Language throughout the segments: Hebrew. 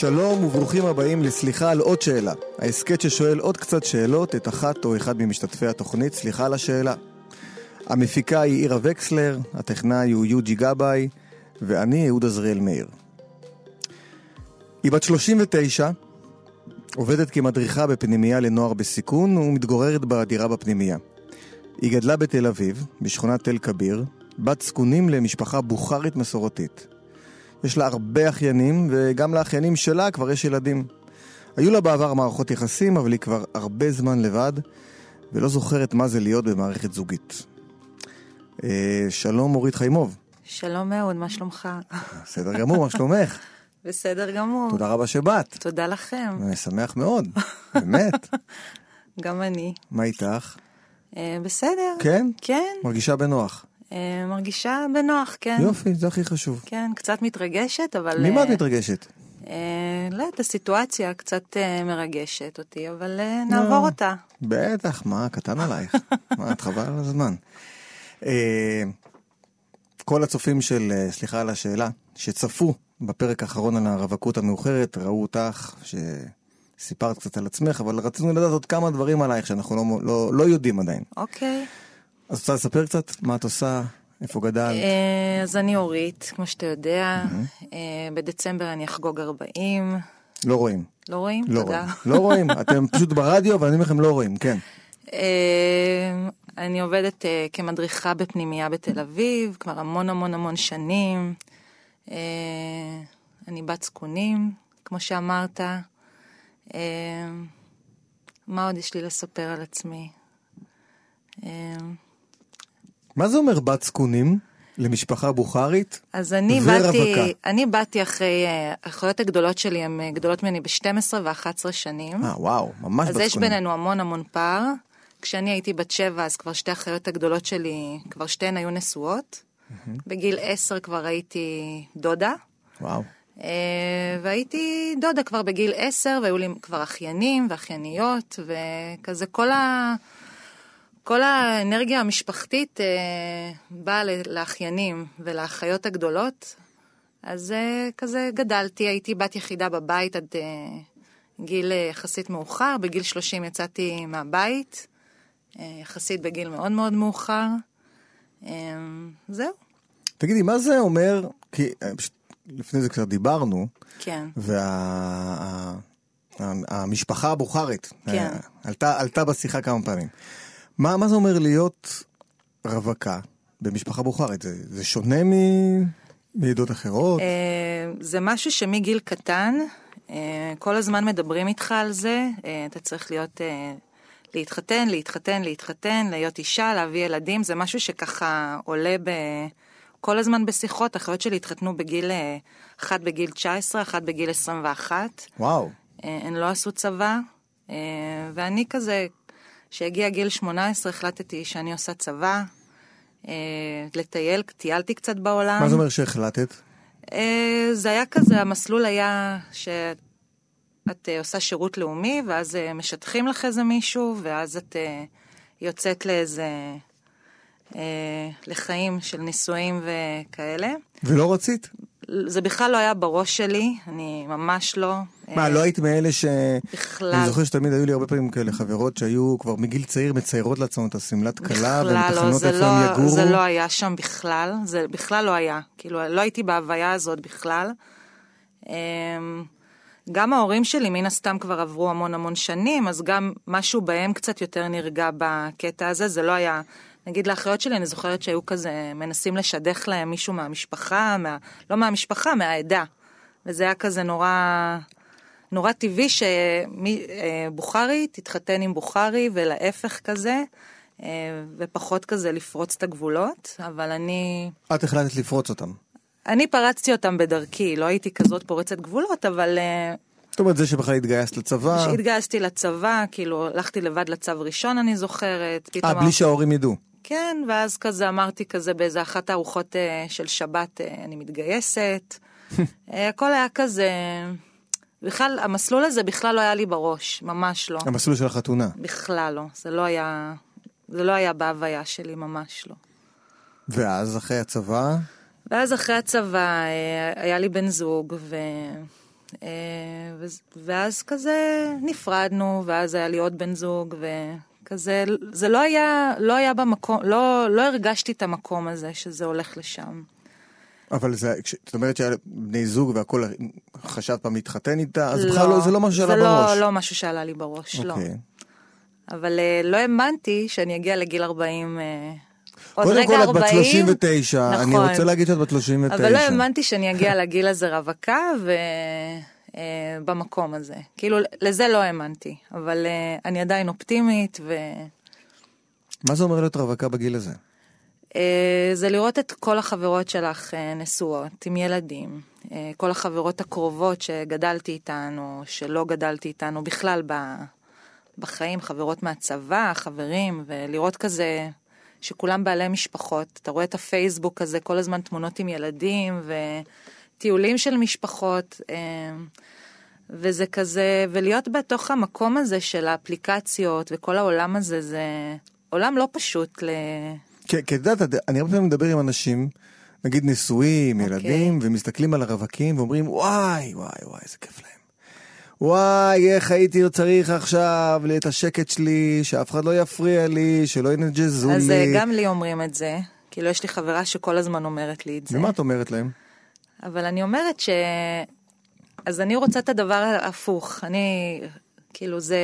שלום וברוכים הבאים לסליחה על עוד שאלה. ההסכת ששואל עוד קצת שאלות את אחת או אחד ממשתתפי התוכנית סליחה על השאלה. המפיקה היא עירה וקסלר, הטכנאי הוא יוג'י גבאי, ואני אהוד עזריאל מאיר. היא בת 39, עובדת כמדריכה בפנימייה לנוער בסיכון ומתגוררת בדירה בפנימייה. היא גדלה בתל אביב, בשכונת תל כביר, בת זקונים למשפחה בוכרית מסורתית. יש לה הרבה אחיינים, וגם לאחיינים שלה כבר יש ילדים. היו לה בעבר מערכות יחסים, אבל היא כבר הרבה זמן לבד, ולא זוכרת מה זה להיות במערכת זוגית. אה, שלום אורית חיימוב. שלום אהוד, מה שלומך? בסדר גמור, מה שלומך? בסדר גמור. תודה רבה שבאת. תודה לכם. אני שמח מאוד, באמת. גם אני. מה איתך? אה, בסדר. כן? כן. מרגישה בנוח. אה, מרגישה בנוח, כן. יופי, זה הכי חשוב. כן, קצת מתרגשת, אבל... ממה את אה, מתרגשת? אה, לא יודעת, הסיטואציה קצת מרגשת אותי, אבל אה, נעבור אותה. בטח, מה, קטן עלייך. מה, את חבל על הזמן. כל הצופים של, סליחה על השאלה, שצפו בפרק האחרון על הרווקות המאוחרת, ראו אותך, שסיפרת קצת על עצמך, אבל רצינו לדעת עוד כמה דברים עלייך שאנחנו לא, לא, לא יודעים עדיין. אוקיי. אז רוצה לספר קצת מה את עושה, איפה גדלת? אה, אז אני אורית, כמו שאתה יודע. אה, בדצמבר אני אחגוג 40. לא רואים. לא רואים? לא תודה. רואים. לא רואים, אתם פשוט ברדיו, ואני אומר לכם לא רואים, כן. אה, אני עובדת כמדריכה בפנימייה בתל אביב, כבר המון המון המון שנים. אני בת זקונים, כמו שאמרת. מה עוד יש לי לספר על עצמי? מה זה אומר בת זקונים למשפחה בוכרית? אז אני ורווקה. באתי, אני באתי אחרי, אה, האחיות הגדולות שלי הן אה, גדולות ממני ב-12 ו-11 שנים. אה, וואו, ממש אז. יש בינינו המון המון פער. כשאני הייתי בת שבע, אז כבר שתי האחיות הגדולות שלי, כבר שתיהן היו נשואות. בגיל עשר כבר הייתי דודה. וואו. אה, והייתי דודה כבר בגיל עשר, והיו לי כבר אחיינים ואחייניות, וכזה כל ה... כל האנרגיה המשפחתית אה, באה לאחיינים ולאחיות הגדולות. אז אה, כזה גדלתי, הייתי בת יחידה בבית עד אה, גיל אה, יחסית מאוחר. בגיל 30 יצאתי מהבית, אה, יחסית בגיל מאוד מאוד מאוחר. אה, זהו, תגידי, מה זה אומר, כי אה, פשוט לפני זה קצת דיברנו, כן. והמשפחה הבוכרית כן. אה, עלתה, עלתה בשיחה כמה פעמים. מה, מה זה אומר להיות רווקה במשפחה בוכרית? זה, זה שונה מ... מעדות אחרות? אה, זה משהו שמגיל קטן, אה, כל הזמן מדברים איתך על זה, אה, אתה צריך להיות, להתחתן, להתחתן, להתחתן, להיות אישה, להביא ילדים, זה משהו שככה עולה ב... כל הזמן בשיחות, אחיות שלי התחתנו בגיל, אחת בגיל 19, אחת בגיל 21, וואו. הן לא עשו צבא, ואני כזה, כשהגיע גיל 18 החלטתי שאני עושה צבא, אה, לטייל, טיילתי קצת בעולם. מה זה אומר שהחלטת? אה, זה היה כזה, המסלול היה שאת אה, עושה שירות לאומי, ואז אה, משטחים לך איזה מישהו, ואז את אה, יוצאת לאיזה... אה, לחיים של נישואים וכאלה. ולא רצית? זה בכלל לא היה בראש שלי, אני ממש לא. מה, אה, לא היית מאלה ש... בכלל. אני זוכר שתמיד היו לי הרבה פעמים כאלה חברות שהיו כבר מגיל צעיר מציירות לעצמן את השמלת כלה, לא, מתכננות זה איפה לא, הם יגורו. זה לא היה שם בכלל, זה בכלל לא היה. כאילו, לא הייתי בהוויה הזאת בכלל. אמ, גם ההורים שלי, מן הסתם, כבר עברו המון המון שנים, אז גם משהו בהם קצת יותר נרגע בקטע הזה, זה לא היה... נגיד לאחיות שלי, אני זוכרת שהיו כזה, מנסים לשדך להם מישהו מהמשפחה, מה, לא מהמשפחה, מהעדה. וזה היה כזה נורא, נורא טבעי שבוכרי תתחתן עם בוכרי, ולהפך כזה, אה, ופחות כזה לפרוץ את הגבולות, אבל אני... את החלטת לפרוץ אותם. אני פרצתי אותם בדרכי, לא הייתי כזאת פורצת גבולות, אבל אה, זאת אומרת, זה שבכלל התגייסת לצבא... כשהתגייסתי לצבא, כאילו, הלכתי לבד לצו ראשון, אני זוכרת. אה, בלי שההורים ידעו. כן, ואז כזה אמרתי כזה באיזה אחת הארוחות אה, של שבת, אה, אני מתגייסת. אה, הכל היה כזה... בכלל, המסלול הזה בכלל לא היה לי בראש, ממש לא. המסלול של החתונה. בכלל לא. זה לא היה... זה לא היה בהוויה שלי, ממש לא. ואז, אחרי הצבא, ואז אחרי הצבא אה, היה לי בן זוג, אה, ואז- כזה נפרדנו, ואז היה לי עוד בן זוג, וכזה, זה לא היה, לא היה במקום, לא, לא הרגשתי את המקום הזה שזה הולך לשם. אבל זה, זאת אומרת שהיה בני זוג והכל, חשבת פעם להתחתן איתה, אז בכלל לא, זה לא משהו שעלה זה בראש. לא, לא משהו שעלה לי בראש, לא. אוקיי. אבל אה, לא האמנתי שאני אגיע לגיל 40, אה, עוד קודם רגע כל, את 40. בת 39, אני נכון. רוצה להגיד שאת בת 39. אבל לא האמנתי שאני אגיע לגיל הזה רווקה ובמקום הזה. כאילו, לזה לא האמנתי. אבל אה, אני עדיין אופטימית, וזה מה זה אומר להיות רווקה בגיל הזה? זה לראות את כל החברות שלך אה, נשואות, עם ילדים. אה, כל החברות הקרובות שגדלתי איתן, או שלא גדלתי איתן, או בכלל ב- בחיים, חברות מהצבא, חברים, ולראות כזה שכולם בעלי משפחות. אתה רואה את הפייסבוק הזה, כל הזמן תמונות עם ילדים, וטיולים של משפחות. אה, וזה כזה, ולהיות בתוך המקום הזה של האפליקציות וכל העולם הזה, זה עולם לא פשוט ל... כי כי את יודעת, אני הרבה פעמים מדבר עם אנשים, נגיד נשואים, אוקיי. ילדים, ומסתכלים על הרווקים ואומרים, וואי, וואי, וואי, איזה כיף להם. וואי, איך הייתי צריך עכשיו את השקט שלי, שאף אחד לא יפריע לי, שלא ינג'זו אז אה, לי. גם לי אומרים את זה, כאילו יש לי חברה שכל הזמן אומרת לי את זה. ומה את אומרת להם? אבל אני אומרת ש... אז אני רוצה את הדבר ההפוך. אני, כאילו זה...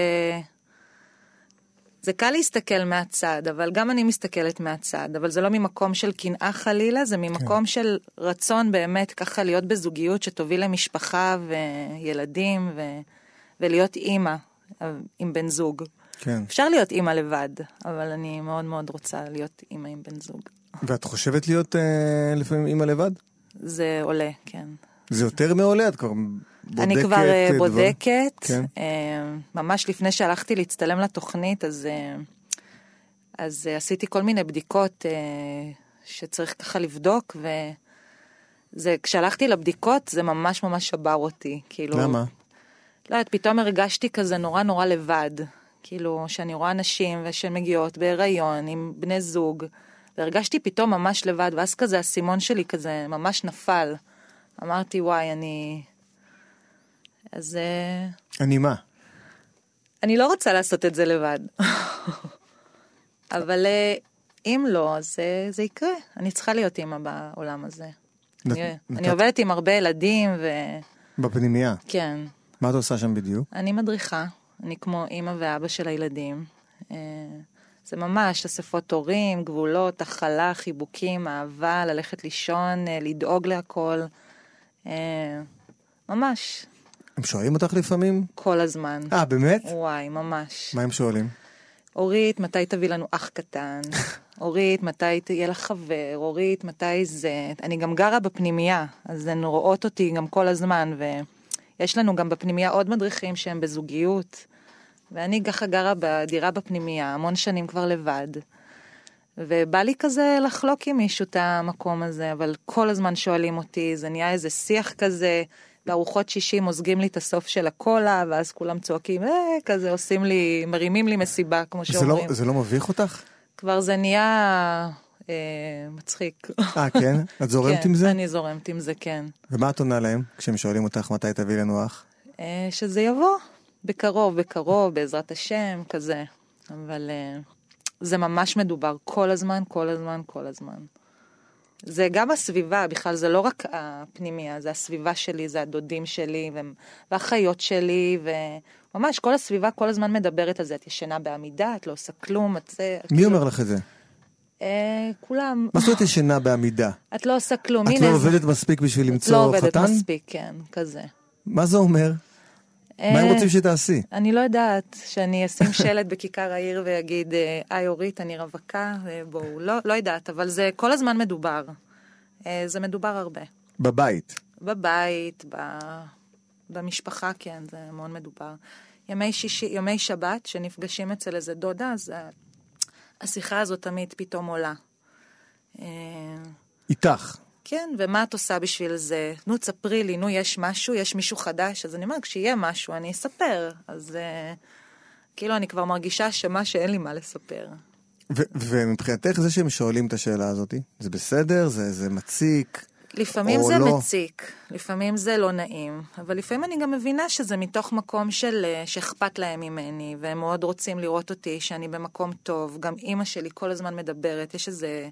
זה קל להסתכל מהצד, אבל גם אני מסתכלת מהצד, אבל זה לא ממקום של קנאה חלילה, זה ממקום כן. של רצון באמת ככה להיות בזוגיות שתוביל למשפחה וילדים ו... ולהיות אימא עם בן זוג. כן. אפשר להיות אימא לבד, אבל אני מאוד מאוד רוצה להיות אימא עם בן זוג. ואת חושבת להיות אה, לפעמים אימא לבד? זה עולה, כן. זה יותר מעולה? את כבר בודקת? אני כבר אה, דבר- בודקת, כן. אה, ממש לפני שהלכתי להצטלם לתוכנית, אז, אה, אז אה, עשיתי כל מיני בדיקות אה, שצריך ככה לבדוק, וזה, כשהלכתי לבדיקות זה ממש ממש שבר אותי, כאילו... למה? לא יודעת, פתאום הרגשתי כזה נורא נורא לבד. כאילו, שאני רואה נשים ושהן מגיעות בהיריון עם בני זוג, והרגשתי פתאום ממש לבד, ואז כזה האסימון שלי כזה ממש נפל. אמרתי, וואי, אני... אז אה, אני מה? אני לא רוצה לעשות את זה לבד. אבל אה, אם לא, אז אה, זה יקרה. אני צריכה להיות אימא בעולם הזה. נת- אני, נתת- אני עובדת עם הרבה ילדים, בפנימייה. וכן. מה את עושה שם בדיוק? אני מדריכה, אני כמו אימא ואבא של הילדים. זה ממש אספות הורים, גבולות, הכלה, חיבוקים, אהבה, ללכת לישון, אה, לדאוג להכל. אה, ממש, הם שואלים אותך לפעמים? כל הזמן. אה, באמת? וואי, ממש. מה הם שואלים? אורית, מתי תביא לנו אח קטן? אורית, מתי תהיה לך חבר? אורית, מתי זה? אני גם גרה בפנימייה, אז הן רואות אותי גם כל הזמן, ויש לנו גם בפנימייה עוד מדריכים שהם בזוגיות, ואני ככה גרה בדירה בפנימייה, המון שנים כבר לבד. ובא לי כזה לחלוק עם מישהו את המקום הזה, אבל כל הזמן שואלים אותי, זה נהיה איזה שיח כזה, בארוחות שישי מוזגים לי את הסוף של הקולה, ואז כולם צועקים, אה, כזה עושים לי, מרימים לי מסיבה, כמו זה שאומרים. לא, זה לא מביך אותך? כבר זה נהיה אה, מצחיק. אה, כן? את זורמת כן, עם זה? אני זורמת עם זה, כן. ומה את עונה להם כשהם שואלים אותך מתי תביא לנו אח? אה, שזה יבוא בקרוב, בקרוב, בעזרת השם, כזה. אבל אה, זה ממש מדובר כל הזמן, כל הזמן, כל הזמן. זה גם הסביבה, בכלל זה לא רק הפנימיה, זה הסביבה שלי, זה הדודים שלי והאחיות שלי, וממש כל הסביבה כל הזמן מדברת על זה. את ישנה בעמידה, את לא עושה כלום, את זה... מי אומר לך את זה? אה, כולם. מה זאת אומרת ישנה בעמידה? את לא עושה כלום, את. לא עובדת מספיק בשביל לא למצוא עובדת חתן? מספיק, כן, כזה. מה זה אומר? מה הם אה, רוצים שתעשי? אני לא יודעת, שאני אשים שלט בכיכר העיר ויגיד, אה, היי אורית, אני רווקה, אה, בואו, לא, לא יודעת, אבל זה כל הזמן מדובר. זה מדובר הרבה. בבית. בבית, ב... במשפחה, כן, זה מאוד מדובר. ימי שישי, ימי שבת, שנפגשים אצל איזה דודה, אז השיחה הזאת תמיד פתאום עולה. איתך. כן, ומה את עושה בשביל זה? נו, תספרי לי, נו, יש משהו, יש מישהו חדש? אז אני אומרת, כשיהיה משהו, אני אספר. אז אה, כאילו, אני כבר מרגישה אשמה שאין לי מה לספר. ומבחינתך זה שהם שואלים את השאלה הזאת, זה בסדר? זה, זה מציק? לפעמים זה לא? מציק, לפעמים זה לא נעים, אבל לפעמים אני גם מבינה שזה מתוך מקום של אה, שאכפת להם ממני, והם מאוד רוצים לראות אותי, שאני במקום טוב. גם אימא שלי כל הזמן מדברת, יש איזה,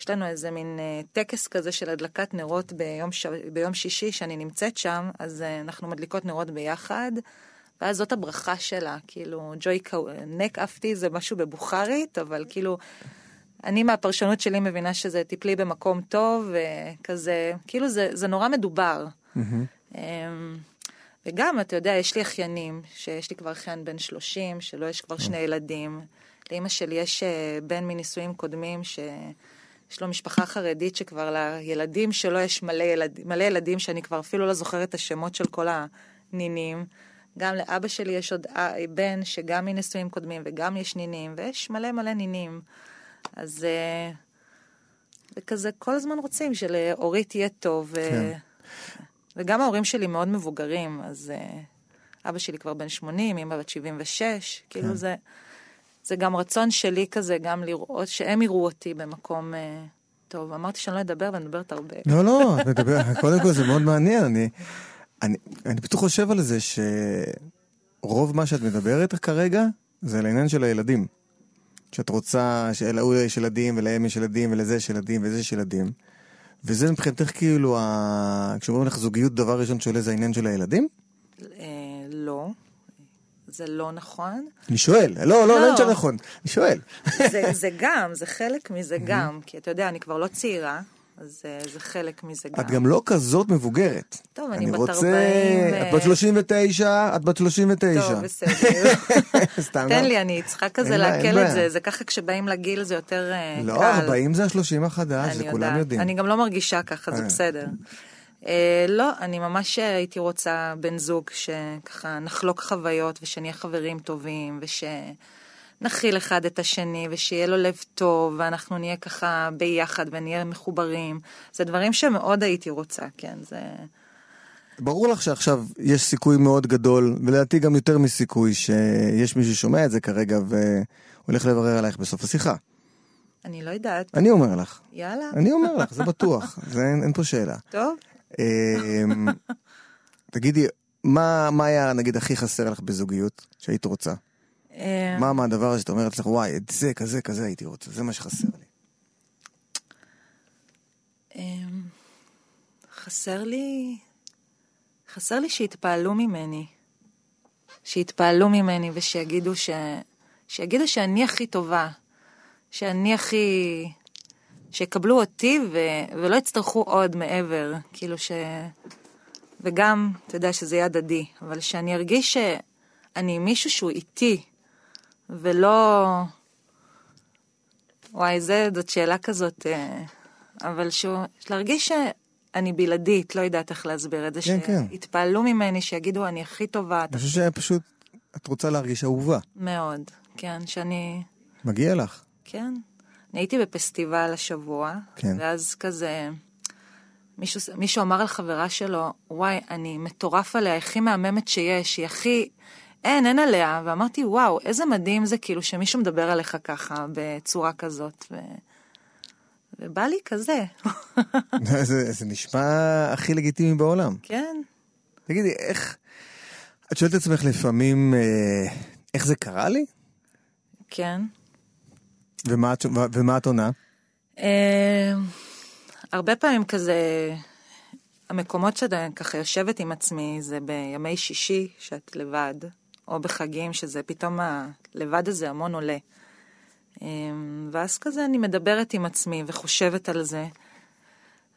יש לנו איזה מין אה, טקס כזה של הדלקת נרות ביום, ש... ביום שישי, שאני נמצאת שם, אז אה, אנחנו מדליקות נרות ביחד. ואז זאת הברכה שלה, כאילו, ג'וי קאו... נק אפתי זה משהו בבוכרית, אבל כאילו, אני מהפרשנות שלי מבינה שזה טיפלי במקום טוב, וכזה, כאילו זה, זה נורא מדובר. אמ, וגם, אתה יודע, יש לי אחיינים, שיש לי כבר אחיין בן 30, שלו יש כבר שני ילדים. לאימא שלי יש אה, בן מנישואים קודמים, שיש לו משפחה חרדית שכבר לילדים שלו יש מלא, ילד, מלא ילדים, שאני כבר אפילו לא זוכרת את השמות של כל הנינים. גם לאבא שלי יש עוד אה, בן שגם מנישואים קודמים וגם יש נינים, ויש מלא מלא נינים. אז אה, וכזה כל הזמן רוצים שלאורית יהיה טוב. כן. וגם ההורים שלי מאוד מבוגרים, אז אה, אבא שלי כבר בן 80, אמא בת 76, כאילו כן. זה, זה גם רצון שלי כזה, גם לראות, שהם יראו אותי במקום אה, טוב. אמרתי שאני לא אדבר ואני מדברת הרבה. לא, לא, את מדבר, קודם כל זה מאוד מעניין, אני, אני, אני פשוט חושב על זה שרוב מה שאת מדברת כרגע זה על העניין של הילדים. שאת רוצה שלהוא יש ילדים ולהם יש ילדים ולזה יש ילדים ולזה יש ילדים. וזה מבחינתך כאילו, ה... כשאומרים לך זוגיות, דבר ראשון שעולה זה העניין של הילדים? אה, לא, זה לא נכון. אני שואל, לא, לא, לא. לא נשאר נכון, אני שואל. זה, זה גם, זה חלק מזה גם, כי אתה יודע, אני כבר לא צעירה, אז אה, זה חלק מזה גם. את גם לא כזאת מבוגרת. טוב, אני בת רוצה... 40, את בת 39, את בת 39. טוב, בסדר. סתם תן לא. לי, אני צריכה כזה לעכל את. זה, זה ככה כשבאים לגיל זה יותר אה, קל. לא, 40 זה ה-30 החדש, אני זה כולם. יודעים. אני גם לא מרגישה ככה, זה אה. בסדר. אה, לא, אני ממש הייתי רוצה בן זוג שככה נחלוק חוויות ושנהיה חברים טובים ושנכיל אחד את השני ושיהיה לו לב טוב ואנחנו נהיה ככה ביחד ונהיה מחוברים. זה דברים שמאוד הייתי רוצה, כן, זה... ברור לך שעכשיו יש סיכוי מאוד גדול, ולדעתי גם יותר מסיכוי, שיש מישהו ששומע את זה כרגע והולך לברר עלייך בסוף השיחה. אני לא יודעת. אני אומר לך, יאללה, אני אומר לך, זה בטוח, זה אין, אין פה שאלה. טוב. אמ, תגידי, מה, מה היה נגיד הכי חסר לך בזוגיות שהיית רוצה? אה, מה, מה הדבר הזה שאת אומרת לך, וואי, את זה, כזה, כזה הייתי רוצה, זה מה שחסר לי. אמ, חסר לי, חסר לי שיתפעלו ממני. שיתפעלו ממני ושיגידו ש... שיגידו שאני הכי טובה. שאני הכי... שיקבלו אותי ו... ולא יצטרכו עוד מעבר. כאילו ש... וגם, אתה יודע שזה יהיה הדדי, אבל שאני ארגיש שאני עם מישהו שהוא איתי, ולא... וואי, זה, זאת שאלה כזאת, אה, אבל שהוא, להרגיש שאני בלעדית, לא יודעת איך להסביר את זה, כן, כן. שיתפעלו ממני, שיגידו, אני הכי טובה, אני חושב שפשוט, את רוצה להרגיש אהובה. מאוד, כן, שאני, מגיע לך. כן. הייתי בפסטיבל השבוע, כן. ואז כזה, מישהו, מישהו אמר על חברה שלו, וואי, אני מטורף עליה, הכי מהממת שיש, היא הכי... אין, אין עליה. ואמרתי, וואו, איזה מדהים זה כאילו שמישהו מדבר עליך ככה, בצורה כזאת. ו... ובא לי כזה. זה, זה נשמע הכי לגיטימי בעולם. כן. תגידי, איך... את שואלת את עצמך לפעמים, אה, איך זה קרה לי? כן. ומה ומה את עונה? אה, הרבה פעמים כזה, המקומות שאתה ככה יושבת עם עצמי זה בימי שישי, שאת לבד, או בחגים, שזה פתאום הלבד הזה המון עולה. אה, ואז כזה אני מדברת עם עצמי וחושבת על זה.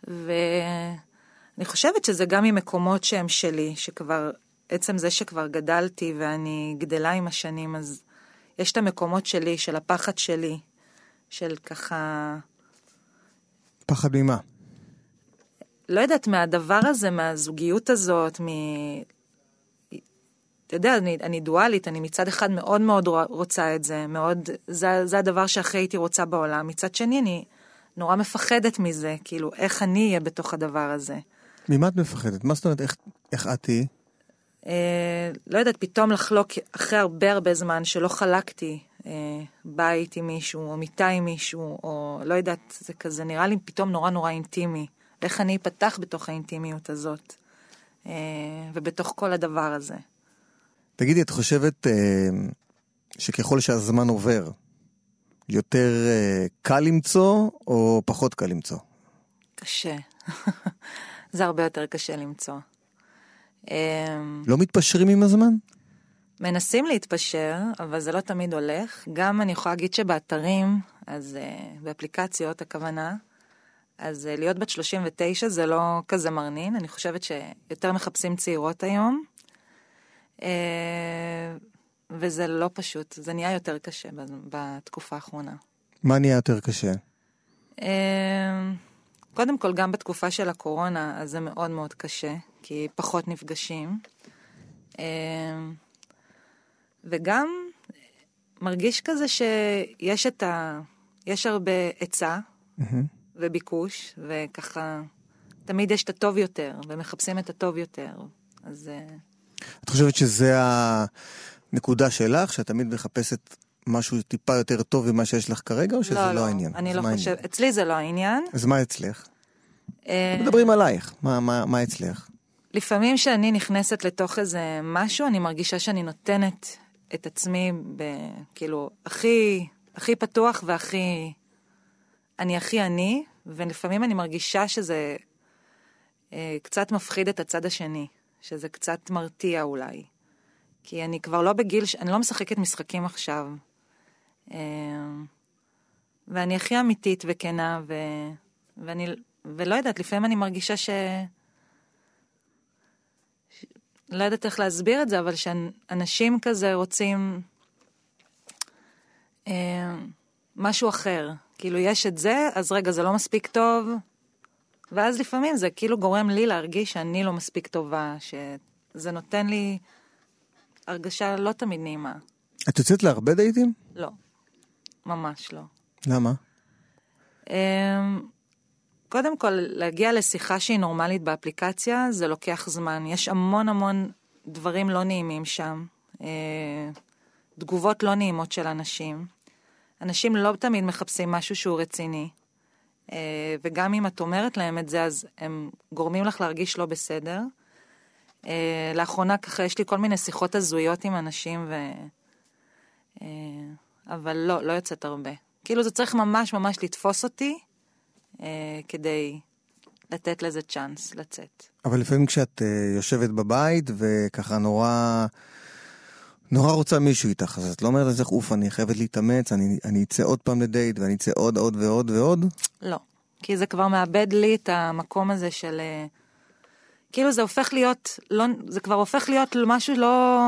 ואני חושבת שזה גם ממקומות שהם שלי, שכבר, עצם זה שכבר גדלתי ואני גדלה עם השנים, אז יש את המקומות שלי, של הפחד שלי, של ככה, פחד ממה? לא יודעת, מהדבר הזה, מהזוגיות הזאת, מ... אתה יודע, אני, אני דואלית, אני מצד אחד מאוד מאוד רוצה את זה, מאוד, זה, זה הדבר שהכי הייתי רוצה בעולם. מצד שני, אני נורא מפחדת מזה, כאילו, איך אני אהיה בתוך הדבר הזה. ממה את מפחדת? מה זאת אומרת, איך, איך את תהיי? אה, לא יודעת, פתאום לחלוק אחרי הרבה הרבה זמן שלא חלקתי בית עם מישהו, או מיטה עם מישהו, או לא יודעת, זה כזה נראה לי פתאום נורא נורא אינטימי. ואיך אני אפתח בתוך האינטימיות הזאת, אה, ובתוך כל הדבר הזה. תגידי, את חושבת אה, שככל שהזמן עובר, יותר אה, קל למצוא או פחות קל למצוא? קשה. זה הרבה יותר קשה למצוא. אה, לא מתפשרים עם הזמן? מנסים להתפשר, אבל זה לא תמיד הולך. גם אני יכולה להגיד שבאתרים, אז uh, באפליקציות הכוונה, אז uh, להיות בת 39 זה לא כזה מרנין, אני חושבת שיותר מחפשים צעירות היום. Uh, וזה לא פשוט, זה נהיה יותר קשה בתקופה האחרונה. מה נהיה יותר קשה? Uh, קודם כל, גם בתקופה של הקורונה, אז זה מאוד מאוד קשה, כי פחות נפגשים. וגם מרגיש כזה שיש את ה... יש הרבה היצע mm-hmm. וביקוש, וככה תמיד יש את הטוב יותר, ומחפשים את הטוב יותר. אז... אה, את חושבת שזה הנקודה שלך, שאת תמיד מחפשת משהו טיפה יותר טוב ממה שיש לך כרגע, או שזה לא, לא, לא העניין? אני לא חושבת, אצלי זה לא העניין. אז מה אצלך? אה, מדברים עלייך, מה, מה, מה אצלך? לפעמים כשאני נכנסת לתוך איזה משהו, אני מרגישה שאני נותנת את עצמי, ב, כאילו, הכי, הכי פתוח והכי... אני הכי אני, ולפעמים אני מרגישה שזה אה, קצת מפחיד את הצד השני, שזה קצת מרתיע אולי. כי אני כבר לא בגיל. אני לא משחקת משחקים עכשיו. אה, ואני הכי אמיתית וכנה, ו... ואני, ולא יודעת, לפעמים אני מרגישה ש... לא יודעת איך להסביר את זה, אבל שאנשים כזה רוצים אה, משהו אחר. כאילו, יש את זה, אז רגע, זה לא מספיק טוב, ואז לפעמים זה כאילו גורם לי להרגיש שאני לא מספיק טובה, שזה נותן לי הרגשה לא תמיד נעימה. את יוצאת להרבה דייטים? לא, ממש לא. למה? אה, קודם כל, להגיע לשיחה שהיא נורמלית באפליקציה, זה לוקח זמן. יש המון המון דברים לא נעימים שם, אה, תגובות לא נעימות של אנשים. אנשים לא תמיד מחפשים משהו שהוא רציני, אה, וגם אם את אומרת להם את זה, אז הם גורמים לך להרגיש לא בסדר. אה, לאחרונה ככה יש לי כל מיני שיחות הזויות עם אנשים, ו... אבל לא, לא יוצאת הרבה. כאילו זה צריך ממש ממש לתפוס אותי, אה, כדי לתת לזה צ'אנס לצאת. אבל לפעמים כשאת אה, יושבת בבית וככה נורא... נורא רוצה מישהו איתך, אז את לא אומרת לעצמך, אוף, אני חייבת להתאמץ, אני, אני אצא עוד פעם לדייט ואני אצא עוד, עוד ועוד ועוד? לא, כי זה כבר מאבד לי את המקום הזה של... אה, כאילו זה הופך להיות, לא, זה כבר הופך להיות משהו לא...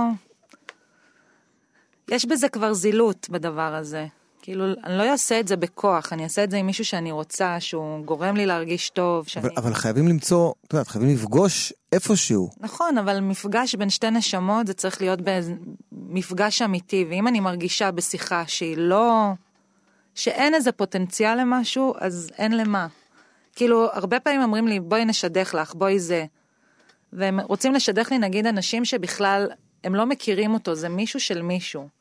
יש בזה כבר זילות בדבר הזה. כאילו, אני לא אעשה את זה בכוח, אני אעשה את זה עם מישהו שאני רוצה, שהוא גורם לי להרגיש טוב. שאני... אבל, אבל חייבים למצוא, את יודעת, חייבים לפגוש איפשהו. נכון, אבל מפגש בין שתי נשמות זה צריך להיות במפגש אמיתי, ואם אני מרגישה בשיחה שהיא לא... שאין איזה פוטנציאל למשהו, אז אין למה. כאילו, הרבה פעמים אומרים לי, בואי נשדך לך, בואי זה. והם רוצים לשדך לי, נגיד, אנשים שבכלל, הם לא מכירים אותו, זה מישהו של מישהו.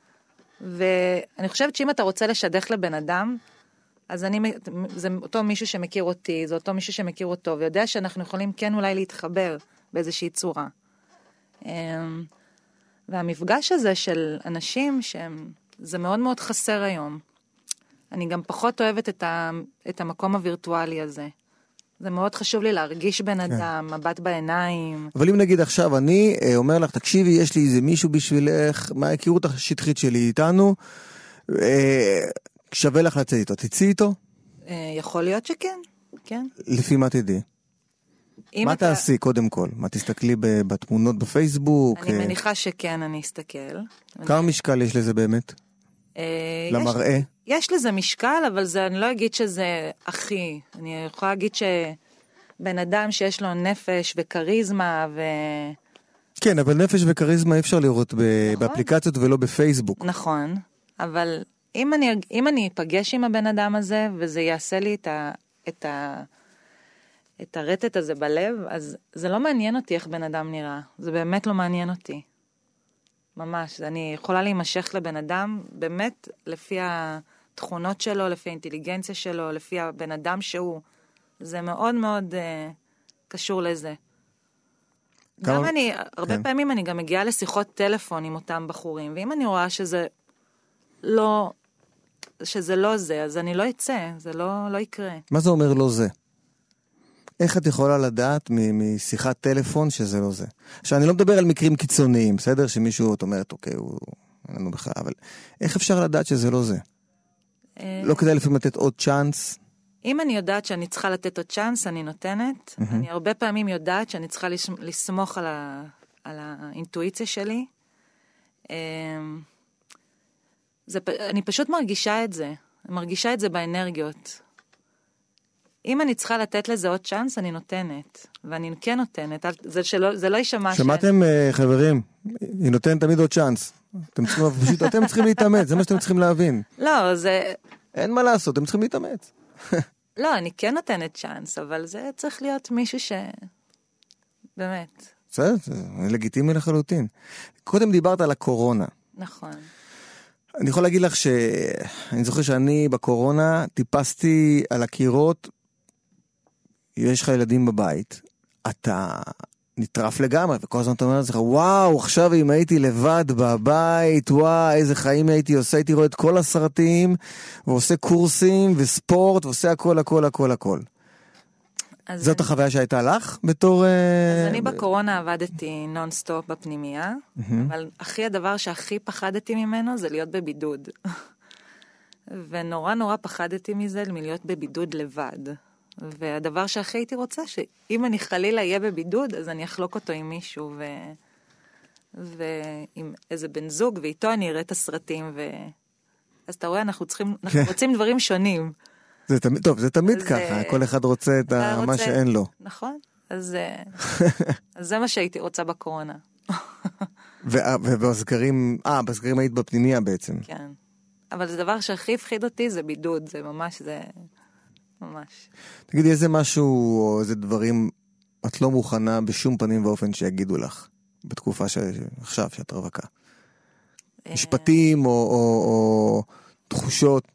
ואני חושבת שאם אתה רוצה לשדך לבן אדם, אז אני, זה אותו מישהו שמכיר אותי, זה אותו מישהו שמכיר אותו, ויודע שאנחנו יכולים כן אולי להתחבר באיזושהי צורה. אמ, והמפגש הזה של אנשים שהם, זה מאוד מאוד חסר היום. אני גם פחות אוהבת את, ה, את המקום הווירטואלי הזה. זה מאוד חשוב לי להרגיש בן כן. אדם, מבט בעיניים. אבל אם נגיד עכשיו אני אה, אומר לך, תקשיבי, יש לי איזה מישהו בשבילך, מההיכרות השטחית שלי איתנו, אה, שווה לך לצאת איתו, תצאי איתו? אה, יכול להיות שכן, כן. לפי מה תדעי? מה אתה... תעשי קודם כל? מה תסתכלי בתמונות בפייסבוק? אני מניחה שכן, אני אסתכל. כמה אני... משקל יש לזה באמת? למראה? יש... יש לזה משקל, אבל זה, אני לא אגיד שזה הכי. אני יכולה להגיד שבן אדם שיש לו נפש וכריזמה ו... כן, אבל נפש וכריזמה אי אפשר לראות ב... נכון. באפליקציות ולא בפייסבוק. נכון, אבל אם אני, אם אני אפגש עם הבן אדם הזה וזה יעשה לי את, ה, את, ה, את הרטט הזה בלב, אז זה לא מעניין אותי איך בן אדם נראה. זה באמת לא מעניין אותי. ממש. אני יכולה להימשך לבן אדם באמת לפי. התכונות שלו, לפי האינטליגנציה שלו, לפי הבן אדם שהוא, זה מאוד מאוד uh, קשור לזה. כמה- גם אני, הרבה כן. פעמים אני גם מגיעה לשיחות טלפון עם אותם בחורים, ואם אני רואה שזה לא, שזה לא זה, אז אני לא אצא, זה לא, לא יקרה. מה זה אומר לא זה? איך את יכולה לדעת משיחת טלפון שזה לא זה? עכשיו, אני לא מדבר על מקרים קיצוניים, בסדר? שמישהו, את אומרת, אוקיי, הוא... אין לנו בכלל, אבל איך אפשר לדעת שזה לא זה? אה, לא כדאי לפעמים לתת עוד צ'אנס? אם אני יודעת שאני צריכה לתת עוד צ'אנס, אני נותנת. אני הרבה פעמים יודעת שאני צריכה לסמוך על, ה, על האינטואיציה שלי. אמ, זה, אני פשוט מרגישה את זה. מרגישה את זה באנרגיות. אם אני צריכה לתת לזה עוד צ'אנס, אני נותנת. ואני כן נותנת. זה, שלא, זה לא יישמע ש... שמעתם, אה, חברים? היא נותנת תמיד עוד צ'אנס. אתם צריכים, פשוט, אתם צריכים להתאמץ, זה מה שאתם צריכים להבין. לא, זה... אין מה לעשות, אתם צריכים להתאמץ. לא, אני כן נותנת צ'אנס, אבל זה צריך להיות מישהו ש... באמת, בסדר, זה לגיטימי לחלוטין. קודם דיברת על הקורונה. נכון. אני יכול להגיד לך שאני זוכר שאני בקורונה טיפסתי על הקירות, יש לך ילדים בבית, אתה נטרף לגמרי, וכל הזמן אתה אומר לעצמך, וואו, עכשיו אם הייתי לבד בבית, וואו, איזה חיים הייתי עושה, הייתי רואה את כל הסרטים, ועושה קורסים, וספורט, ועושה הכל, הכל, הכל, הכל. זאת אני- החוויה שהייתה לך בתור... אז אה, אני בקורונה עבדתי נונסטופ בפנימייה, אבל הכי הדבר שהכי פחדתי ממנו זה להיות בבידוד. ונורא נורא פחדתי מזה, מלהיות בבידוד לבד. והדבר שהכי הייתי רוצה, שאם אני חלילה אהיה בבידוד, אז אני אחלוק אותו עם מישהו, ו... ועם איזה בן זוג, ואיתו אני אראה את הסרטים, ו... אז אתה רואה, אנחנו צריכים, אנחנו כן. רוצים דברים שונים, זה תמיד, טוב, זה תמיד אז, ככה, אה, כל אחד רוצה את ה- מה רוצה- שאין לו. נכון? אז, אה, אז זה מה שהייתי רוצה בקורונה, ובסגרים, אה, בסגרים היית בפנימייה בעצם. כן. אבל זה דבר שהכי הפחיד אותי זה בידוד, זה ממש, זה... ממש. תגידי, איזה משהו או איזה דברים את לא מוכנה בשום פנים ואופן שיגידו לך בתקופה ש... עכשיו, שאת רווקה? אה, משפטים או, או, או תחושות?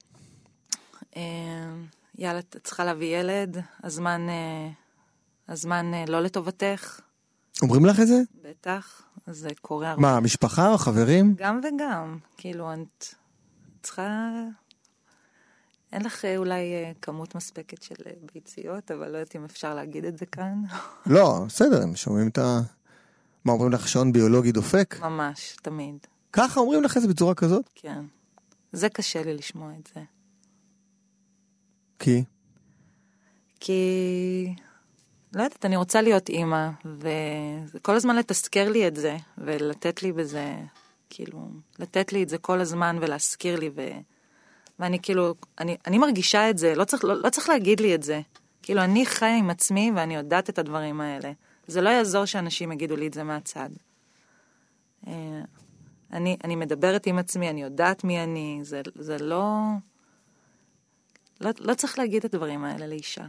אה, יאללה, את צריכה להביא ילד, הזמן, אה, הזמן לא לטובתך, אומרים לך את זה? בטח, זה קורה הרבה. מה, משפחה או חברים? גם וגם, כאילו, את צריכה... אין לך אה, אולי אה, כמות מספקת של אה, ביציות, אבל לא יודעת אם אפשר להגיד את זה כאן. לא, בסדר, הם שומעים את ה... מה, אומרים לך שעון ביולוגי דופק? ממש, תמיד, ככה אומרים לך את זה בצורה כזאת? כן. זה קשה לי לשמוע את זה. כי? כי... לא יודעת, אני רוצה להיות אימא, וכל הזמן לתזכר לי את זה, ולתת לי בזה, כאילו, לתת לי את זה כל הזמן ולהזכיר לי, ו... ואני כאילו, אני, אני מרגישה את זה, לא צריך, לא, לא צריך להגיד לי את זה. כאילו, אני חיה עם עצמי ואני יודעת את הדברים האלה. זה לא יעזור שאנשים יגידו לי את זה מהצד. אה, אני, אני מדברת עם עצמי, אני יודעת מי אני, זה, זה לא... לא, לא צריך להגיד את הדברים האלה לאישה.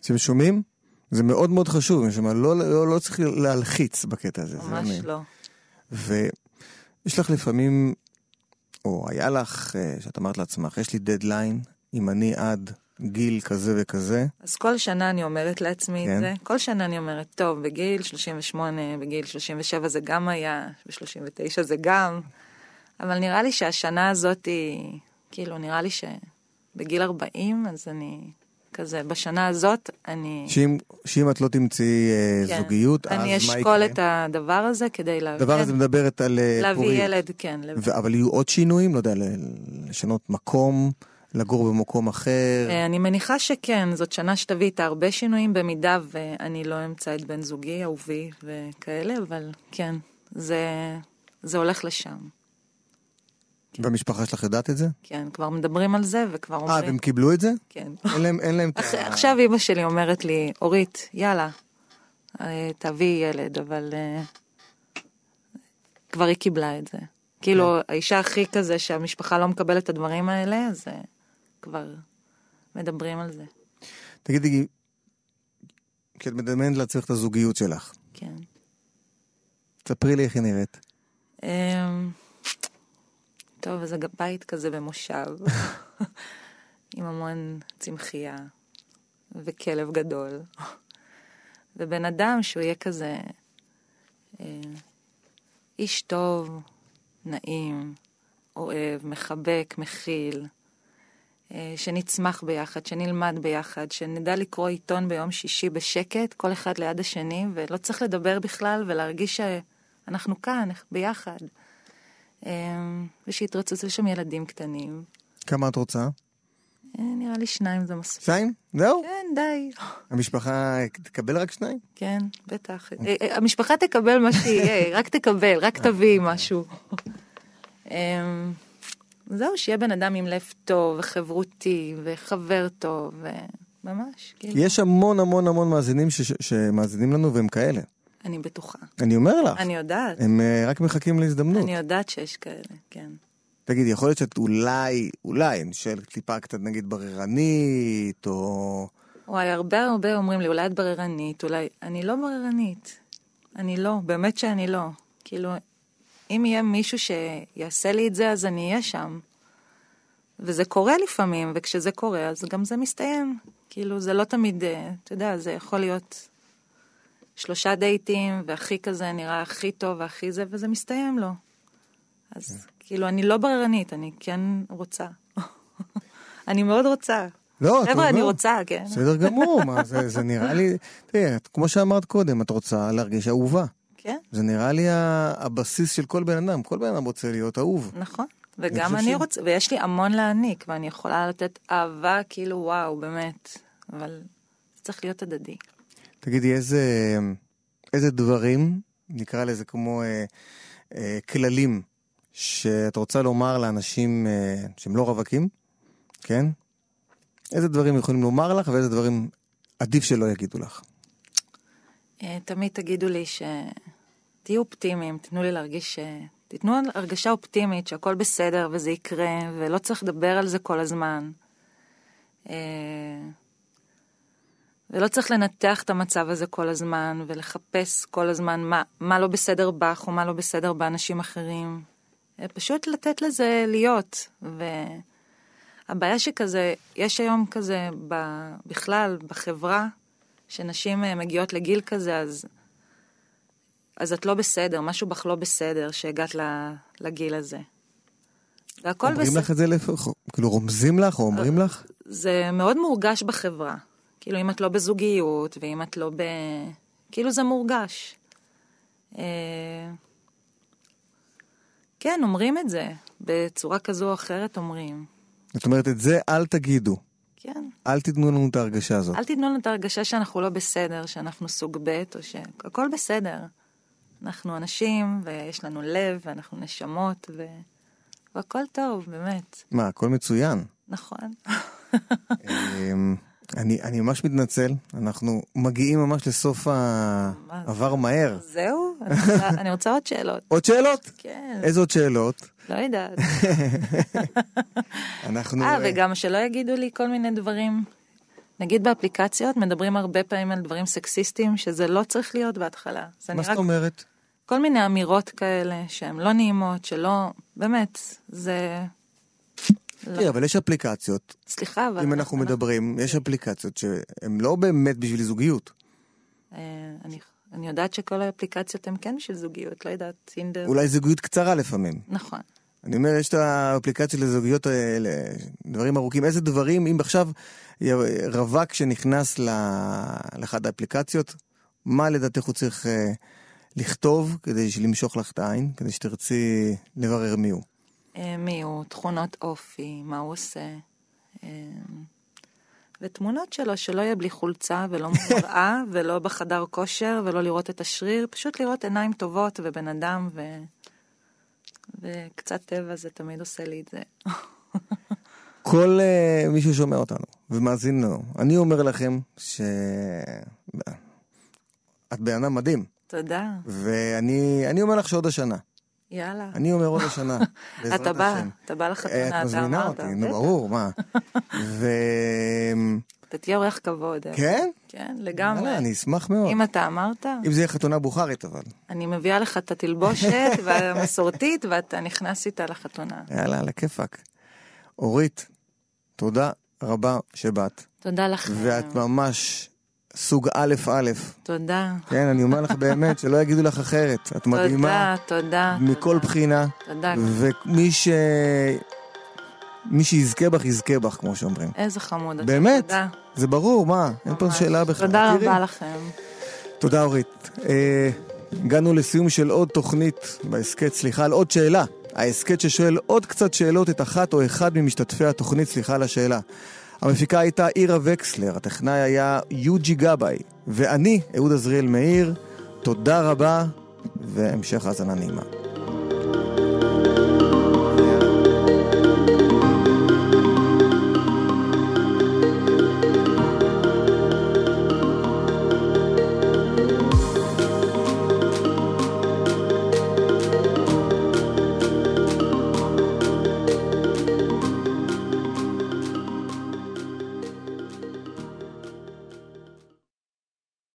אתם שומעים? זה מאוד מאוד חשוב, משום מה, לא, לא, לא צריך להלחיץ בקטע הזה. זה ממש. לא. ויש לך לפעמים, או היה לך, אה, שאת אמרת לעצמך, יש לי דדליין, אם אני עד גיל כזה וכזה, אז כל שנה אני אומרת לעצמי כן. את זה. כל שנה אני אומרת, טוב, בגיל 38, בגיל 37 זה גם היה, ב-39 זה גם. אבל נראה לי שהשנה הזאת היא, כאילו, נראה לי שבגיל 40, אז אני כזה, בשנה הזאת אני... שאם, שאם את לא תמצאי אה, כן, זוגיות, אז מה אני יקרה? אשקול את הדבר הזה כדי להביא... הדבר הזה מדברת על אה, להביא פוריות. ילד, כן. לב- ו- אבל יהיו עוד שינויים, לא יודע, לשנות מקום, לגור במקום אחר. אה, אני מניחה שכן, זאת שנה שתביא איתה הרבה שינויים, במידה ואני לא אמצא את בן זוגי, אהובי וכאלה, אבל כן, זה, זה הולך לשם. והמשפחה שלך יודעת את זה? כן, כבר מדברים על זה וכבר אה, אומרים, והם קיבלו את זה? כן. אין להם, אין להם אח-. עכשיו אימא שלי אומרת לי, אורית, יאללה, אה, תביאי ילד, אבל אה, כבר היא קיבלה את זה. כאילו, האישה הכי כזה שהמשפחה לא מקבלת את הדברים האלה, אז אה, כבר מדברים על זה, תגידי, כי את מדמיינת לעצמך את הזוגיות שלך, כן. ספרי לי איך היא נראית. אמ, טוב, אז הג- בית כזה במושב, עם המון צמחייה, וכלב גדול. ובן אדם שהוא יהיה כזה אה, איש טוב, נעים, אוהב, מחבק, מכיל, אה, שנצמח ביחד, שנלמד ביחד, שנדע לקרוא עיתון ביום שישי בשקט, כל אחד ליד השני, ולא צריך לדבר בכלל ולהרגיש שאנחנו כאן, ביחד. אה, ושיתרוצצו שם ילדים קטנים. כמה את רוצה? אה, נראה לי שניים זה מספיק. שניים? זהו? כן, די. המשפחה תקבל רק שניים? כן, בטח. המשפחה תקבל מה שיהיה, רק תקבל, רק תביאי משהו. זהו, שיהיה בן אדם עם לב טוב וחברותי וחבר טוב, וממש. כאילו. יש המון המון המון מאזינים ש- שמאזינים לנו והם כאלה. אני בטוחה. אני אומר לך. אני יודעת. הם uh, רק מחכים להזדמנות. אני יודעת שיש כאלה, כן. תגידי, יכול להיות שאת אולי, אולי, אני שואל טיפה קצת נגיד בררנית, או... וואי, הרבה הרבה אומרים לי, אולי את בררנית, אולי... אני לא בררנית. אני לא, באמת שאני לא. כאילו, אם יהיה מישהו שיעשה לי את זה, אז אני אהיה שם. וזה קורה לפעמים, וכשזה קורה, אז גם זה מסתיים. כאילו, זה לא תמיד, אה, אתה יודע, זה יכול להיות שלושה דייטים, והכי כזה נראה הכי טוב והכי זה, וזה מסתיים לו. אז כאילו, אני לא בררנית, אני כן רוצה. אני מאוד רוצה. לא, את חבר'ה, אני רוצה, כן. בסדר גמור, מה, זה, זה נראה לי, תראה, כמו שאמרת קודם, את רוצה להרגיש אהובה. כן. זה נראה לי הבסיס של כל בן אדם, כל בן אדם רוצה להיות אהוב. נכון, וגם אני, אני רוצה, ויש לי המון להעניק, ואני יכולה לתת אהבה, כאילו וואו, באמת, אבל זה צריך להיות הדדי. תגידי, איזה, איזה דברים, נקרא לזה כמו אה, אה, כללים, שאת רוצה לומר לאנשים אה, שהם לא רווקים, כן? איזה דברים יכולים לומר לך ואיזה דברים עדיף שלא יגידו לך? אה, תמיד תגידו לי ש... תהיו אופטימיים, תנו לי להרגיש ש... תיתנו הרגשה אופטימית שהכל בסדר וזה יקרה, ולא צריך לדבר על זה כל הזמן. אה, ולא צריך לנתח את המצב הזה כל הזמן, ולחפש כל הזמן מה, מה לא בסדר בך או מה לא בסדר באנשים אחרים. אה, פשוט לתת לזה להיות. והבעיה שכזה, יש היום כזה בכלל, בחברה, שנשים מגיעות לגיל כזה, אז... אז את לא בסדר, משהו בך לא בסדר שהגעת לגיל הזה. והכל בסדר. אומרים לך את זה לפחות? כאילו רומזים לך או אומרים לך? זה מאוד מורגש בחברה. כאילו אם את לא בזוגיות ואם את לא ב... כאילו זה מורגש. אה, כן, אומרים את זה. בצורה כזו או אחרת אומרים. זאת אומרת, את זה אל תגידו. כן. אל תיתנו לנו את ההרגשה הזאת. אל תיתנו לנו את ההרגשה שאנחנו לא בסדר, שאנחנו סוג ב' או שהכל בסדר. אנחנו אנשים, ויש לנו לב, ואנחנו נשמות, ו... והכל טוב, באמת. מה, הכל מצוין. נכון. אני, אני ממש מתנצל, אנחנו מגיעים ממש לסוף העבר מהר. זהו? אני רוצה, אני רוצה עוד שאלות. עוד שאלות? כן. איזה עוד שאלות? לא יודעת. אנחנו... אה, וגם שלא יגידו לי כל מיני דברים. נגיד באפליקציות מדברים הרבה פעמים על דברים סקסיסטיים, שזה לא צריך להיות בהתחלה. מה זאת אומרת? כל מיני אמירות כאלה שהן לא נעימות, שלא, באמת, זה... תראה, אבל יש אפליקציות. סליחה, אבל... אם אנחנו מדברים, יש אפליקציות שהן לא באמת בשביל זוגיות. אה, אני יודעת שכל האפליקציות הן כן בשביל זוגיות, לא יודעת, טינדר. אולי זוגיות קצרה לפעמים. נכון. אני אומר, יש את האפליקציות לזוגיות האלה, דברים ארוכים. איזה דברים, אם עכשיו רווק שנכנס לאחד האפליקציות, מה לדעתך הוא צריך אה, לכתוב כדי למשוך לך את העין, כדי שתרצי לברר מי הוא? אה, מי הוא, תכונות אופי, מה הוא עושה. אה, ותמונות שלו, שלא יהיה בלי חולצה ולא מראה ולא בחדר כושר ולא לראות את השריר, פשוט לראות עיניים טובות ובן אדם ו... וקצת טבע זה תמיד עושה לי את זה. כל uh, מי ששומע אותנו ומאזין לנו, אני אומר לכם ש... את בן אדם מדהים. תודה. ואני אומר לך שעוד השנה. יאללה. אני אומר עוד השנה, אתה בא, אתה בא לחתונה, אתה אמרת. את מזמינה אותי, נו ברור, מה. ו... אתה תהיה אורח כבוד. אה? כן? כן, לגמרי. אני אשמח מאוד. אם אתה אמרת. אם זה יהיה חתונה בוכרית אבל. אני מביאה לך את התלבושת והמסורתית ואתה נכנס איתה לחתונה. יאללה, על הכיפאק. אורית, תודה רבה שבאת. תודה לכם. ואת ממש סוג א' א'. תודה. כן, אני אומר לך באמת, שלא יגידו לך אחרת. את מדהימה. תודה, תודה. מכל תודה. בחינה. תודה. ומי ש... מי שיזכה בך, יזכה בך, כמו שאומרים. איזה חמוד אתה. באמת? תודה. זה ברור, מה? אין פה ממש. שאלה בכלל. תודה תראי. רבה לכם. תודה, אורית. אה, הגענו לסיום של עוד תוכנית בהסכת, סליחה על עוד שאלה. ההסכת ששואל עוד קצת שאלות את אחת או אחד ממשתתפי התוכנית, סליחה על השאלה. המפיקה הייתה אירה וקסלר, הטכנאי היה יוג'י גבאי, ואני, אהוד עזריאל מאיר, תודה רבה, והמשך האזנה נעימה.